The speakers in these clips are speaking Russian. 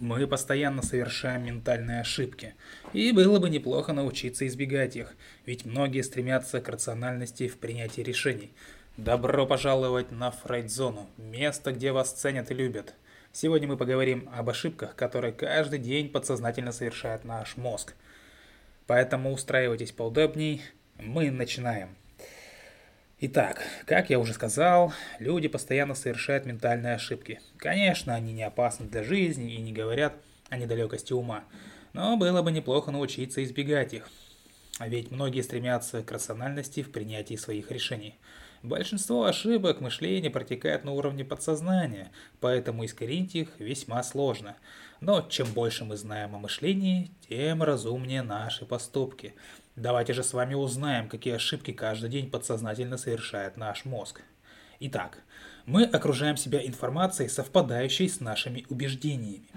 Мы постоянно совершаем ментальные ошибки, и было бы неплохо научиться избегать их, ведь многие стремятся к рациональности в принятии решений. Добро пожаловать на Фрейд-зону, место, где вас ценят и любят. Сегодня мы поговорим об ошибках, которые каждый день подсознательно совершает наш мозг. Поэтому устраивайтесь поудобней, мы начинаем. Итак, как я уже сказал, люди постоянно совершают ментальные ошибки. Конечно, они не опасны для жизни и не говорят о недалекости ума, но было бы неплохо научиться избегать их. Ведь многие стремятся к рациональности в принятии своих решений. Большинство ошибок мышления протекает на уровне подсознания, поэтому искоренить их весьма сложно. Но чем больше мы знаем о мышлении, тем разумнее наши поступки – Давайте же с вами узнаем, какие ошибки каждый день подсознательно совершает наш мозг. Итак, мы окружаем себя информацией, совпадающей с нашими убеждениями.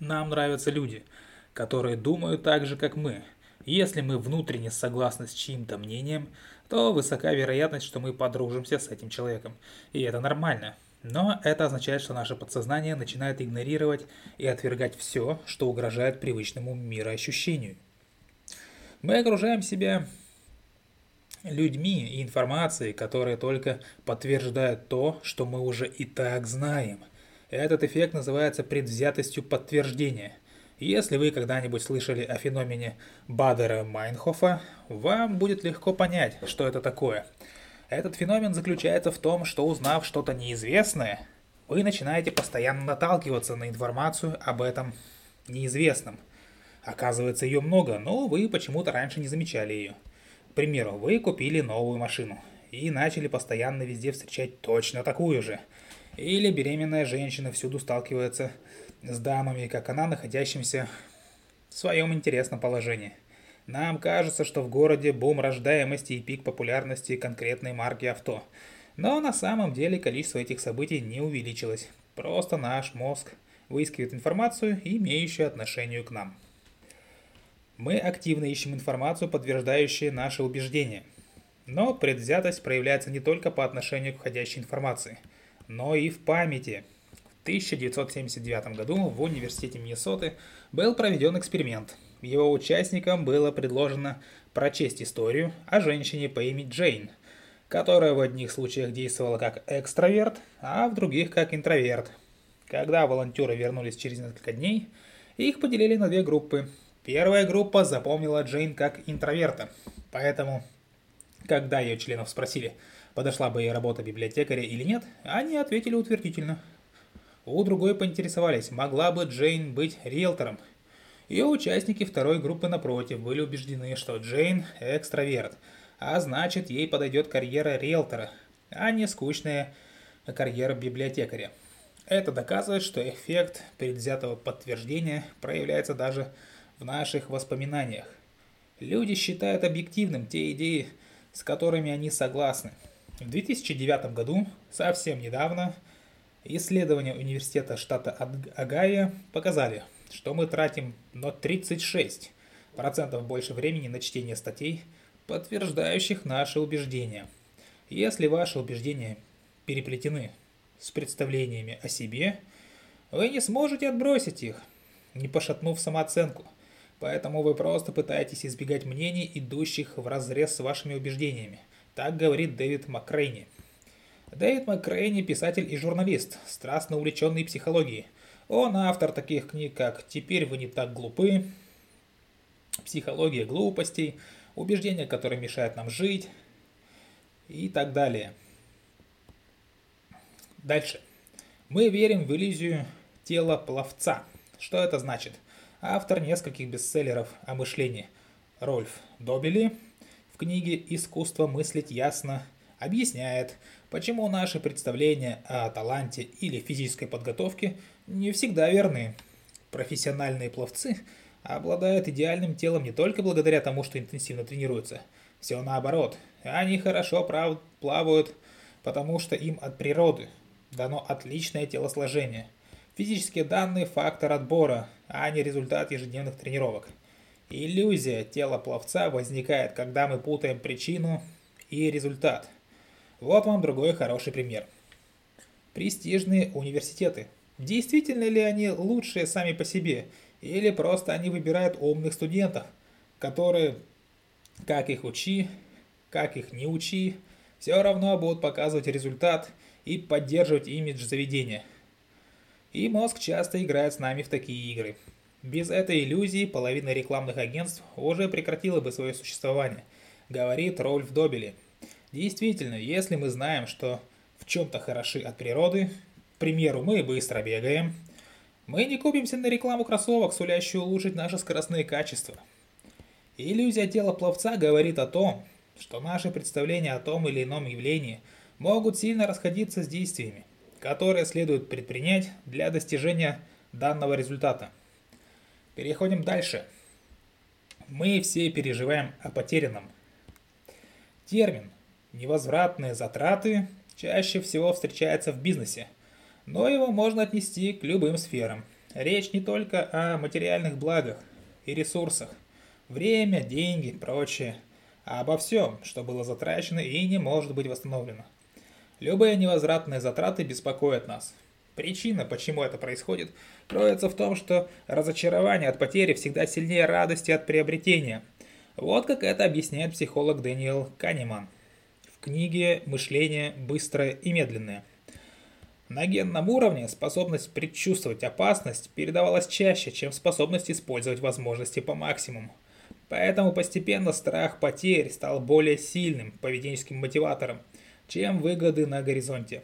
Нам нравятся люди, которые думают так же, как мы. Если мы внутренне согласны с чьим-то мнением, то высока вероятность, что мы подружимся с этим человеком. И это нормально. Но это означает, что наше подсознание начинает игнорировать и отвергать все, что угрожает привычному мироощущению. Мы окружаем себя людьми и информацией, которые только подтверждают то, что мы уже и так знаем. Этот эффект называется предвзятостью подтверждения. Если вы когда-нибудь слышали о феномене Бадера-Майнхофа, вам будет легко понять, что это такое. Этот феномен заключается в том, что узнав что-то неизвестное, вы начинаете постоянно наталкиваться на информацию об этом неизвестном – Оказывается, ее много, но вы почему-то раньше не замечали ее. К примеру, вы купили новую машину и начали постоянно везде встречать точно такую же. Или беременная женщина всюду сталкивается с дамами, как она, находящимся в своем интересном положении. Нам кажется, что в городе бум рождаемости и пик популярности конкретной марки авто. Но на самом деле количество этих событий не увеличилось. Просто наш мозг выискивает информацию, имеющую отношение к нам. Мы активно ищем информацию, подтверждающую наши убеждения. Но предвзятость проявляется не только по отношению к входящей информации, но и в памяти. В 1979 году в университете Миннесоты был проведен эксперимент. Его участникам было предложено прочесть историю о женщине по имени Джейн, которая в одних случаях действовала как экстраверт, а в других как интроверт. Когда волонтеры вернулись через несколько дней, их поделили на две группы – Первая группа запомнила Джейн как интроверта, поэтому, когда ее членов спросили, подошла бы ей работа библиотекаря или нет, они ответили утвердительно. У другой поинтересовались, могла бы Джейн быть риэлтором. Ее участники второй группы напротив были убеждены, что Джейн экстраверт, а значит ей подойдет карьера риэлтора, а не скучная карьера библиотекаря. Это доказывает, что эффект предвзятого подтверждения проявляется даже в наших воспоминаниях. Люди считают объективным те идеи, с которыми они согласны. В 2009 году, совсем недавно, исследования университета штата Огайо показали, что мы тратим на 36% больше времени на чтение статей, подтверждающих наши убеждения. Если ваши убеждения переплетены с представлениями о себе, вы не сможете отбросить их, не пошатнув самооценку – Поэтому вы просто пытаетесь избегать мнений, идущих в разрез с вашими убеждениями. Так говорит Дэвид Маккрейни. Дэвид Маккрейни – писатель и журналист, страстно увлеченный психологией. Он автор таких книг, как «Теперь вы не так глупы», «Психология глупостей», «Убеждения, которые мешают нам жить» и так далее. Дальше. Мы верим в иллюзию тела пловца. Что это значит? – автор нескольких бестселлеров о мышлении. Рольф Добели в книге «Искусство мыслить ясно» объясняет, почему наши представления о таланте или физической подготовке не всегда верны. Профессиональные пловцы обладают идеальным телом не только благодаря тому, что интенсивно тренируются. Все наоборот. Они хорошо плавают, потому что им от природы дано отличное телосложение – Физические данные – фактор отбора, а не результат ежедневных тренировок. Иллюзия тела пловца возникает, когда мы путаем причину и результат. Вот вам другой хороший пример. Престижные университеты Действительно ли они лучшие сами по себе, или просто они выбирают умных студентов, которые, как их учи, как их не учи, все равно будут показывать результат и поддерживать имидж заведения. И мозг часто играет с нами в такие игры. Без этой иллюзии половина рекламных агентств уже прекратила бы свое существование, говорит Рольф Добели. Действительно, если мы знаем, что в чем-то хороши от природы, к примеру, мы быстро бегаем, мы не купимся на рекламу кроссовок, сулящую улучшить наши скоростные качества. Иллюзия тела пловца говорит о том, что наши представления о том или ином явлении могут сильно расходиться с действиями, которые следует предпринять для достижения данного результата. Переходим дальше. Мы все переживаем о потерянном. Термин «невозвратные затраты» чаще всего встречается в бизнесе, но его можно отнести к любым сферам. Речь не только о материальных благах и ресурсах, время, деньги, прочее – а обо всем, что было затрачено и не может быть восстановлено. Любые невозвратные затраты беспокоят нас. Причина, почему это происходит, кроется в том, что разочарование от потери всегда сильнее радости от приобретения. Вот как это объясняет психолог Дэниел Канеман книге «Мышление быстрое и медленное». На генном уровне способность предчувствовать опасность передавалась чаще, чем способность использовать возможности по максимуму. Поэтому постепенно страх потерь стал более сильным поведенческим мотиватором, чем выгоды на горизонте.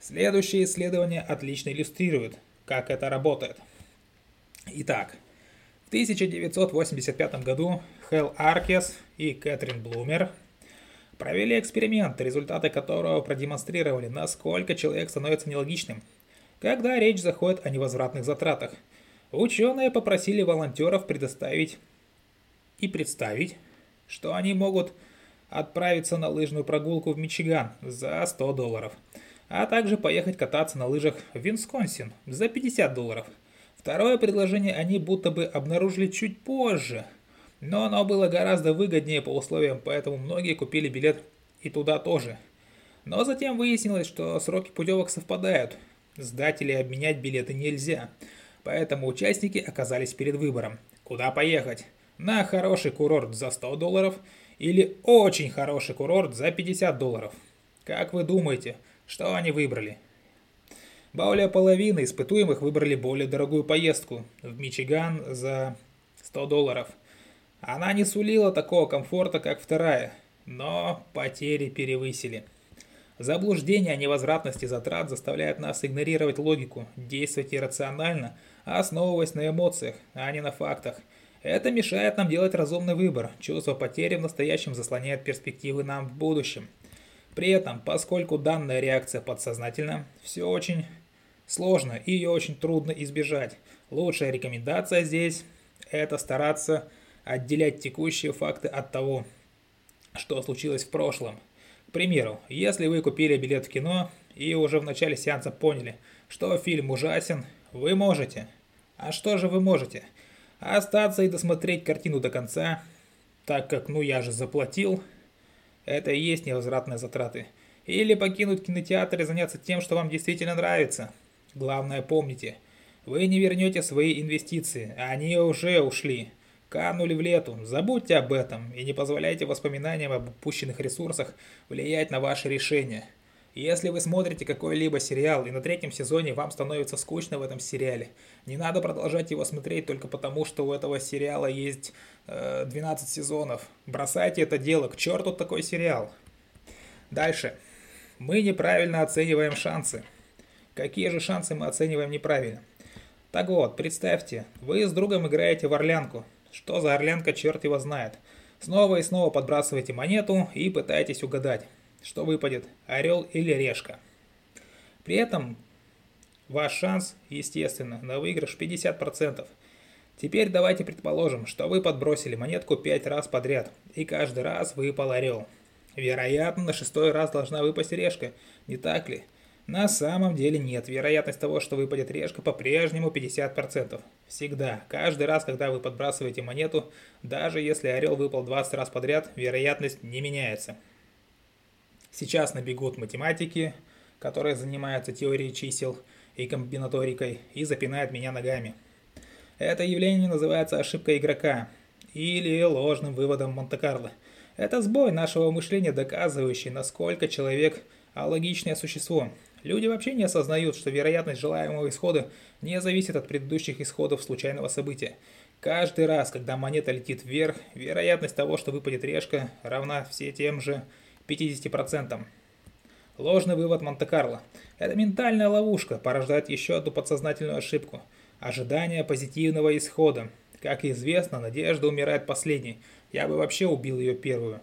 Следующее исследование отлично иллюстрирует, как это работает. Итак, в 1985 году Хелл Аркес и Кэтрин Блумер провели эксперимент, результаты которого продемонстрировали, насколько человек становится нелогичным, когда речь заходит о невозвратных затратах. Ученые попросили волонтеров предоставить и представить, что они могут отправиться на лыжную прогулку в Мичиган за 100 долларов, а также поехать кататься на лыжах в Висконсин за 50 долларов. Второе предложение они будто бы обнаружили чуть позже, но оно было гораздо выгоднее по условиям, поэтому многие купили билет и туда тоже. Но затем выяснилось, что сроки путевок совпадают, сдать или обменять билеты нельзя, поэтому участники оказались перед выбором, куда поехать на хороший курорт за 100 долларов или очень хороший курорт за 50 долларов. Как вы думаете, что они выбрали? Более половины испытуемых выбрали более дорогую поездку в Мичиган за 100 долларов. Она не сулила такого комфорта, как вторая, но потери перевысили. Заблуждение о невозвратности затрат заставляет нас игнорировать логику, действовать иррационально, основываясь на эмоциях, а не на фактах – это мешает нам делать разумный выбор. Чувство потери в настоящем заслоняет перспективы нам в будущем. При этом, поскольку данная реакция подсознательна, все очень сложно и ее очень трудно избежать. Лучшая рекомендация здесь – это стараться отделять текущие факты от того, что случилось в прошлом. К примеру, если вы купили билет в кино и уже в начале сеанса поняли, что фильм ужасен, вы можете. А что же вы можете? – остаться и досмотреть картину до конца, так как ну я же заплатил, это и есть невозвратные затраты. Или покинуть кинотеатр и заняться тем, что вам действительно нравится. Главное помните, вы не вернете свои инвестиции, они уже ушли. Канули в лету, забудьте об этом и не позволяйте воспоминаниям об упущенных ресурсах влиять на ваши решения. Если вы смотрите какой-либо сериал, и на третьем сезоне вам становится скучно в этом сериале, не надо продолжать его смотреть только потому, что у этого сериала есть э, 12 сезонов. Бросайте это дело, к черту такой сериал. Дальше. Мы неправильно оцениваем шансы. Какие же шансы мы оцениваем неправильно? Так вот, представьте, вы с другом играете в орлянку. Что за орлянка, черт его знает. Снова и снова подбрасываете монету и пытаетесь угадать что выпадет, орел или решка. При этом ваш шанс, естественно, на выигрыш 50%. Теперь давайте предположим, что вы подбросили монетку 5 раз подряд, и каждый раз выпал орел. Вероятно, на шестой раз должна выпасть решка, не так ли? На самом деле нет. Вероятность того, что выпадет решка, по-прежнему 50%. Всегда. Каждый раз, когда вы подбрасываете монету, даже если орел выпал 20 раз подряд, вероятность не меняется. Сейчас набегут математики, который занимается теорией чисел и комбинаторикой и запинает меня ногами. Это явление называется ошибкой игрока или ложным выводом Монте-Карло. Это сбой нашего мышления, доказывающий, насколько человек алогичное существо. Люди вообще не осознают, что вероятность желаемого исхода не зависит от предыдущих исходов случайного события. Каждый раз, когда монета летит вверх, вероятность того, что выпадет решка, равна все тем же 50%. Ложный вывод Монте-Карло. Это ментальная ловушка, порождает еще одну подсознательную ошибку. Ожидание позитивного исхода. Как известно, надежда умирает последней. Я бы вообще убил ее первую.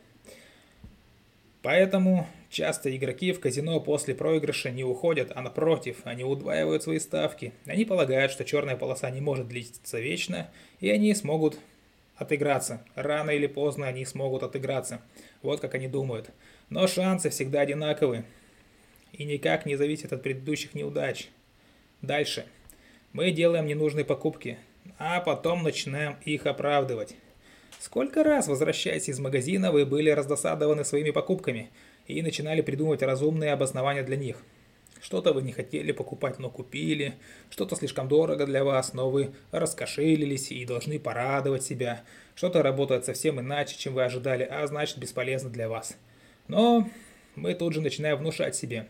Поэтому часто игроки в казино после проигрыша не уходят, а напротив, они удваивают свои ставки. Они полагают, что черная полоса не может длиться вечно, и они смогут отыграться. Рано или поздно они смогут отыграться. Вот как они думают. Но шансы всегда одинаковы и никак не зависят от предыдущих неудач. Дальше. Мы делаем ненужные покупки, а потом начинаем их оправдывать. Сколько раз, возвращаясь из магазина, вы были раздосадованы своими покупками и начинали придумывать разумные обоснования для них? Что-то вы не хотели покупать, но купили, что-то слишком дорого для вас, но вы раскошелились и должны порадовать себя. Что-то работает совсем иначе, чем вы ожидали, а значит бесполезно для вас. Но мы тут же начинаем внушать себе,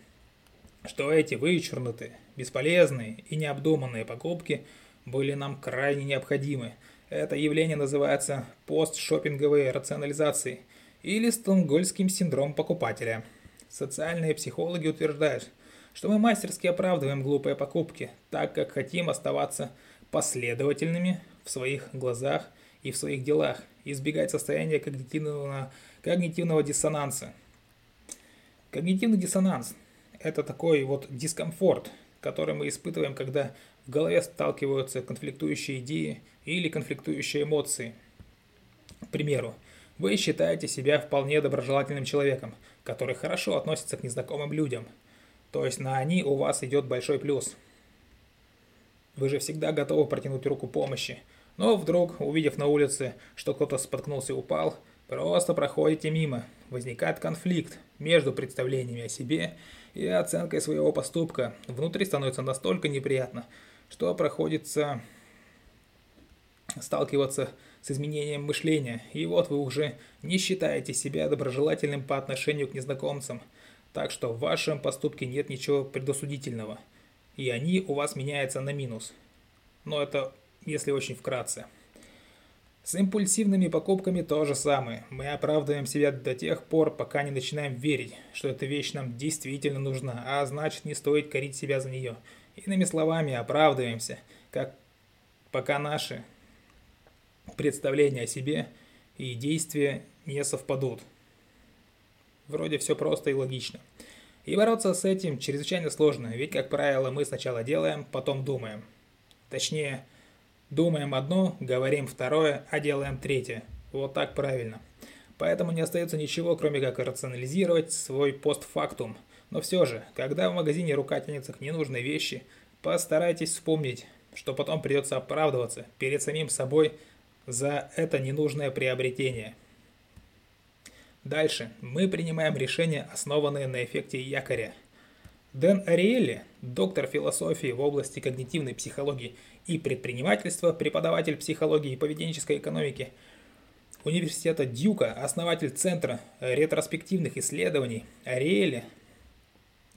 что эти вычурнутые, бесполезные и необдуманные покупки были нам крайне необходимы. Это явление называется постшоппинговой рационализацией или стокгольмским синдром покупателя. Социальные психологи утверждают, что мы мастерски оправдываем глупые покупки, так как хотим оставаться последовательными в своих глазах и в своих делах, избегать состояния когнитивного, когнитивного диссонанса. Когнитивный диссонанс – это такой вот дискомфорт, который мы испытываем, когда в голове сталкиваются конфликтующие идеи или конфликтующие эмоции. К примеру, вы считаете себя вполне доброжелательным человеком, который хорошо относится к незнакомым людям. То есть на они у вас идет большой плюс. Вы же всегда готовы протянуть руку помощи. Но вдруг, увидев на улице, что кто-то споткнулся и упал, просто проходите мимо. Возникает конфликт между представлениями о себе и оценкой своего поступка. Внутри становится настолько неприятно, что проходится сталкиваться с изменением мышления, и вот вы уже не считаете себя доброжелательным по отношению к незнакомцам, так что в вашем поступке нет ничего предосудительного, и они у вас меняются на минус. Но это если очень вкратце. С импульсивными покупками то же самое. Мы оправдываем себя до тех пор, пока не начинаем верить, что эта вещь нам действительно нужна, а значит не стоит корить себя за нее. Иными словами, оправдываемся, как пока наши представления о себе и действия не совпадут. Вроде все просто и логично. И бороться с этим чрезвычайно сложно, ведь, как правило, мы сначала делаем, потом думаем. Точнее, Думаем одно, говорим второе, а делаем третье. Вот так правильно. Поэтому не остается ничего, кроме как рационализировать свой постфактум. Но все же, когда в магазине рука тянется к ненужной вещи, постарайтесь вспомнить, что потом придется оправдываться перед самим собой за это ненужное приобретение. Дальше мы принимаем решения, основанные на эффекте якоря. Дэн Ариэлли, доктор философии в области когнитивной психологии и предпринимательства, преподаватель психологии и поведенческой экономики Университета Дьюка, основатель Центра ретроспективных исследований Ариэли,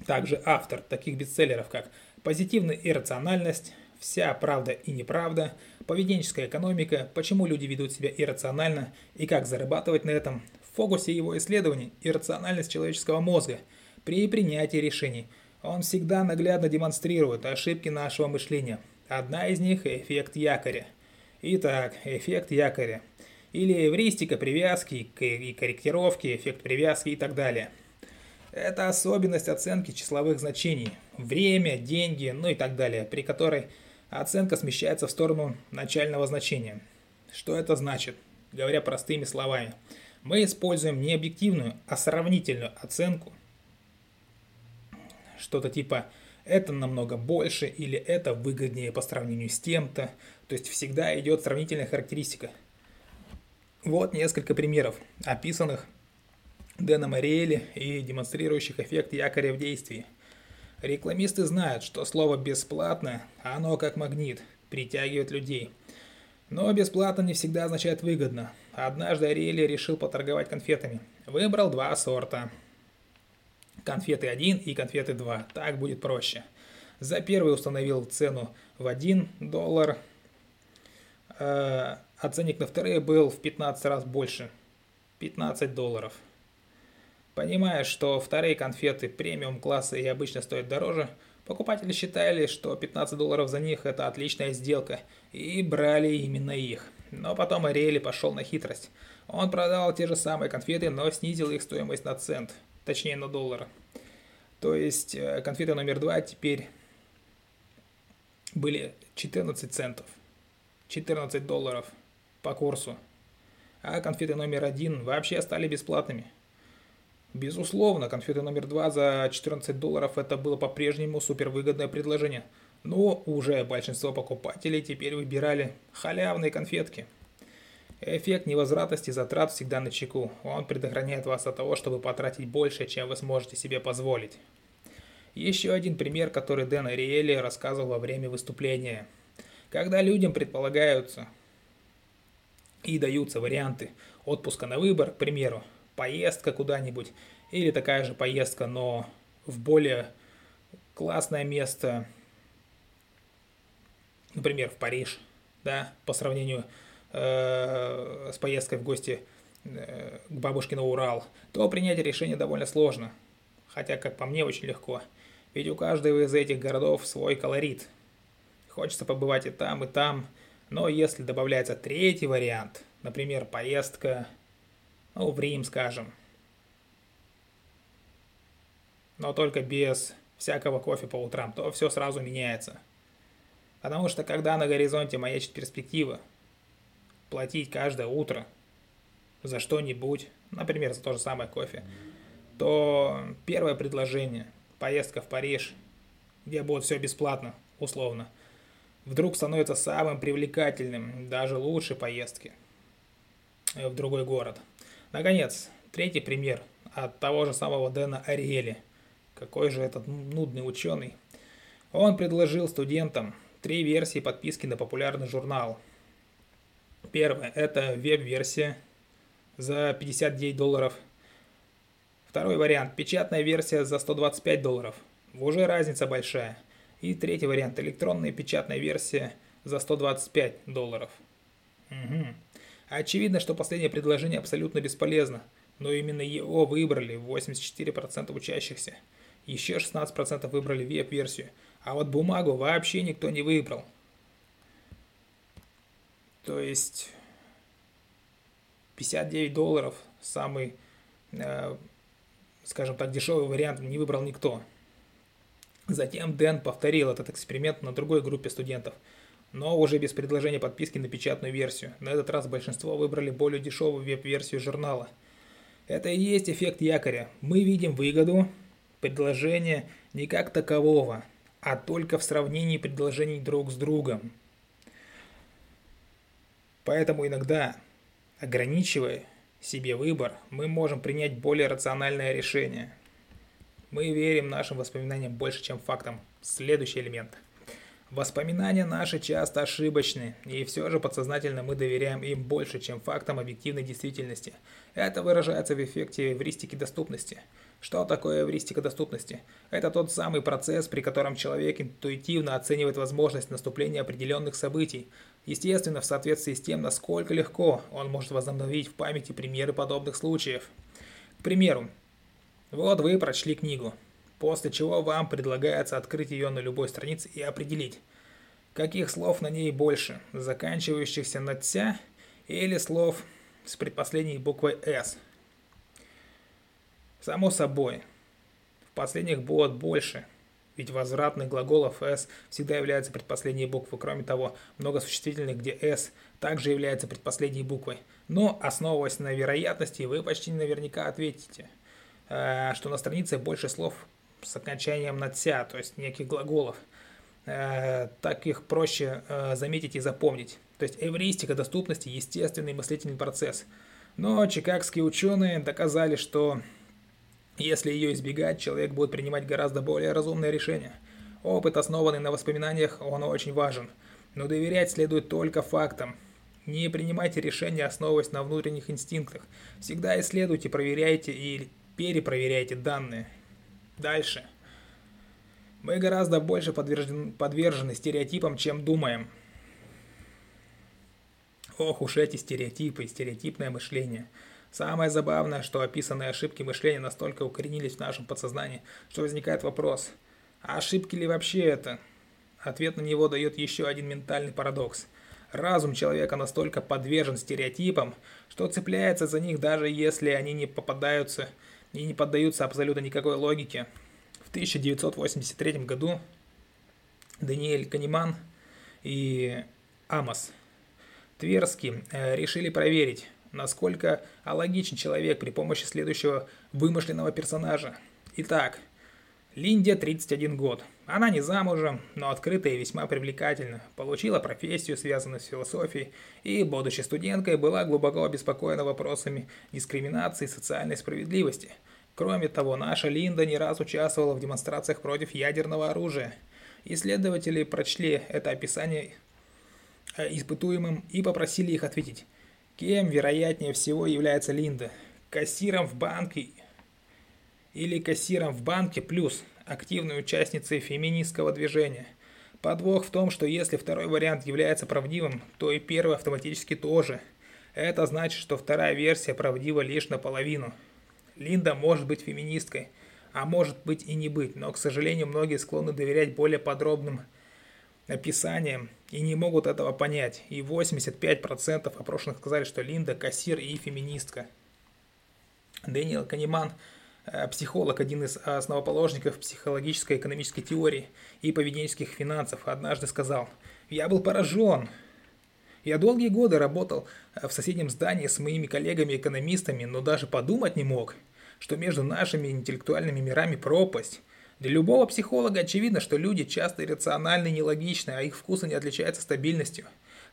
также автор таких бестселлеров, как «Позитивная иррациональность», «Вся правда и неправда», «Поведенческая экономика», «Почему люди ведут себя иррационально» и «Как зарабатывать на этом». В фокусе его исследований иррациональность человеческого мозга при принятии решений. Он всегда наглядно демонстрирует ошибки нашего мышления – Одна из них – эффект якоря. Итак, эффект якоря. Или эвристика привязки и корректировки, эффект привязки и так далее. Это особенность оценки числовых значений. Время, деньги, ну и так далее, при которой оценка смещается в сторону начального значения. Что это значит? Говоря простыми словами, мы используем не объективную, а сравнительную оценку. Что-то типа это намного больше или это выгоднее по сравнению с тем-то. То есть всегда идет сравнительная характеристика. Вот несколько примеров, описанных Дэном Ариэли и демонстрирующих эффект якоря в действии. Рекламисты знают, что слово «бесплатно» оно как магнит, притягивает людей. Но бесплатно не всегда означает выгодно. Однажды Ариэли решил поторговать конфетами. Выбрал два сорта. Конфеты 1 и конфеты 2. Так будет проще. За первый установил цену в 1 доллар, э, а ценник на вторые был в 15 раз больше. 15 долларов. Понимая, что вторые конфеты премиум класса и обычно стоят дороже, покупатели считали, что 15 долларов за них это отличная сделка, и брали именно их. Но потом Ариэли пошел на хитрость. Он продал те же самые конфеты, но снизил их стоимость на цент, точнее на доллар. То есть э, конфеты номер два теперь были 14 центов, 14 долларов по курсу. А конфеты номер один вообще стали бесплатными. Безусловно, конфеты номер два за 14 долларов это было по-прежнему супервыгодное предложение. Но уже большинство покупателей теперь выбирали халявные конфетки. Эффект невозвратности затрат всегда на чеку. Он предохраняет вас от того, чтобы потратить больше, чем вы сможете себе позволить. Еще один пример, который Дэн Ариэли рассказывал во время выступления. Когда людям предполагаются и даются варианты отпуска на выбор, к примеру, поездка куда-нибудь, или такая же поездка, но в более классное место, например, в Париж, да, по сравнению э, с поездкой в гости э, к бабушке на Урал, то принять решение довольно сложно. Хотя, как по мне, очень легко. Ведь у каждого из этих городов свой колорит. Хочется побывать и там, и там. Но если добавляется третий вариант, например, поездка, ну, в Рим, скажем, но только без всякого кофе по утрам, то все сразу меняется. Потому что когда на горизонте маячит перспектива платить каждое утро за что-нибудь, например, за то же самое кофе, то первое предложение, поездка в Париж, где будет все бесплатно, условно, вдруг становится самым привлекательным, даже лучше поездки в другой город. Наконец, третий пример от того же самого Дэна Ариэли – какой же этот нудный ученый. Он предложил студентам три версии подписки на популярный журнал. Первая – это веб-версия за 59 долларов. Второй вариант – печатная версия за 125 долларов. Уже разница большая. И третий вариант – электронная печатная версия за 125 долларов. Угу. Очевидно, что последнее предложение абсолютно бесполезно, но именно его выбрали 84% учащихся. Еще 16% выбрали веб-версию. А вот бумагу вообще никто не выбрал. То есть 59 долларов самый, э, скажем так, дешевый вариант не выбрал никто. Затем Дэн повторил этот эксперимент на другой группе студентов, но уже без предложения подписки на печатную версию. На этот раз большинство выбрали более дешевую веб-версию журнала. Это и есть эффект якоря. Мы видим выгоду, предложения не как такового, а только в сравнении предложений друг с другом. Поэтому иногда, ограничивая себе выбор, мы можем принять более рациональное решение. Мы верим нашим воспоминаниям больше, чем фактам. Следующий элемент. Воспоминания наши часто ошибочны, и все же подсознательно мы доверяем им больше, чем фактам объективной действительности. Это выражается в эффекте эвристики доступности – что такое эвристика доступности? Это тот самый процесс, при котором человек интуитивно оценивает возможность наступления определенных событий, естественно, в соответствии с тем, насколько легко он может возобновить в памяти примеры подобных случаев. К примеру, вот вы прочли книгу, после чего вам предлагается открыть ее на любой странице и определить, каких слов на ней больше, заканчивающихся на «тся» или слов с предпоследней буквой «с», Само собой, в последних будет больше, ведь возвратных глаголов s всегда являются предпоследней буквой. Кроме того, много существительных, где s также является предпоследней буквой. Но, основываясь на вероятности, вы почти наверняка ответите, э, что на странице больше слов с окончанием на «тся», то есть неких глаголов. Э, так их проще э, заметить и запомнить. То есть эвристика доступности – естественный мыслительный процесс. Но чикагские ученые доказали, что Если ее избегать, человек будет принимать гораздо более разумные решения. Опыт, основанный на воспоминаниях, он очень важен. Но доверять следует только фактам. Не принимайте решения, основываясь на внутренних инстинктах. Всегда исследуйте, проверяйте и перепроверяйте данные. Дальше. Мы гораздо больше подвержены, подвержены стереотипам, чем думаем. Ох уж эти стереотипы, стереотипное мышление – Самое забавное, что описанные ошибки мышления настолько укоренились в нашем подсознании, что возникает вопрос, а ошибки ли вообще это? Ответ на него дает еще один ментальный парадокс. Разум человека настолько подвержен стереотипам, что цепляется за них даже если они не попадаются и не поддаются абсолютно никакой логике. В 1983 году Даниэль Канеман и Амос Тверский э, решили проверить, насколько алогичен человек при помощи следующего вымышленного персонажа. Итак, Линде 31 год. Она не замужем, но открытая и весьма привлекательна. Получила профессию, связанную с философией, и, будучи студенткой, была глубоко обеспокоена вопросами дискриминации и социальной справедливости. Кроме того, наша Линда не раз участвовала в демонстрациях против ядерного оружия. Исследователи прочли это описание э, испытуемым и попросили их ответить – Кем, вероятнее всего, является Линда? Кассиром в банке или кассиром в банке плюс активной участницей феминистского движения? Подвох в том, что если второй вариант является правдивым, то и первый автоматически тоже. Это значит, что вторая версия правдива лишь наполовину. Линда может быть феминисткой, а может быть и не быть, но, к сожалению, многие склонны доверять более подробным описанием и не могут этого понять. И 85% опрошенных сказали, что Линда кассир и феминистка. Дэниел Канеман, психолог, один из основоположников психологической экономической теории и поведенческих финансов, однажды сказал, «Я был поражен. Я долгие годы работал э, в соседнем здании с моими коллегами-экономистами, но даже подумать не мог, что между нашими интеллектуальными мирами пропасть. Для любого психолога очевидно, что люди часто иррациональны и нелогичны, а их вкусы не отличаются стабильностью.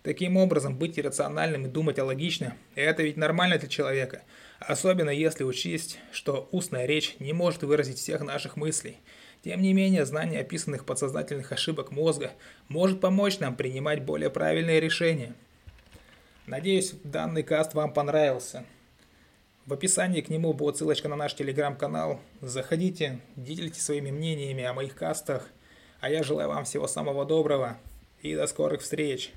Таким образом, быть иррациональным и думать алогично – это ведь нормально для человека, особенно если учесть, что устная речь не может выразить всех наших мыслей. Тем не менее, знание описанных подсознательных ошибок мозга может помочь нам принимать более правильные решения. Надеюсь, данный каст вам понравился. В описании к нему будет ссылочка на наш телеграм-канал. Заходите, делитесь своими мнениями о моих кастах. А я желаю вам всего самого доброго и до скорых встреч.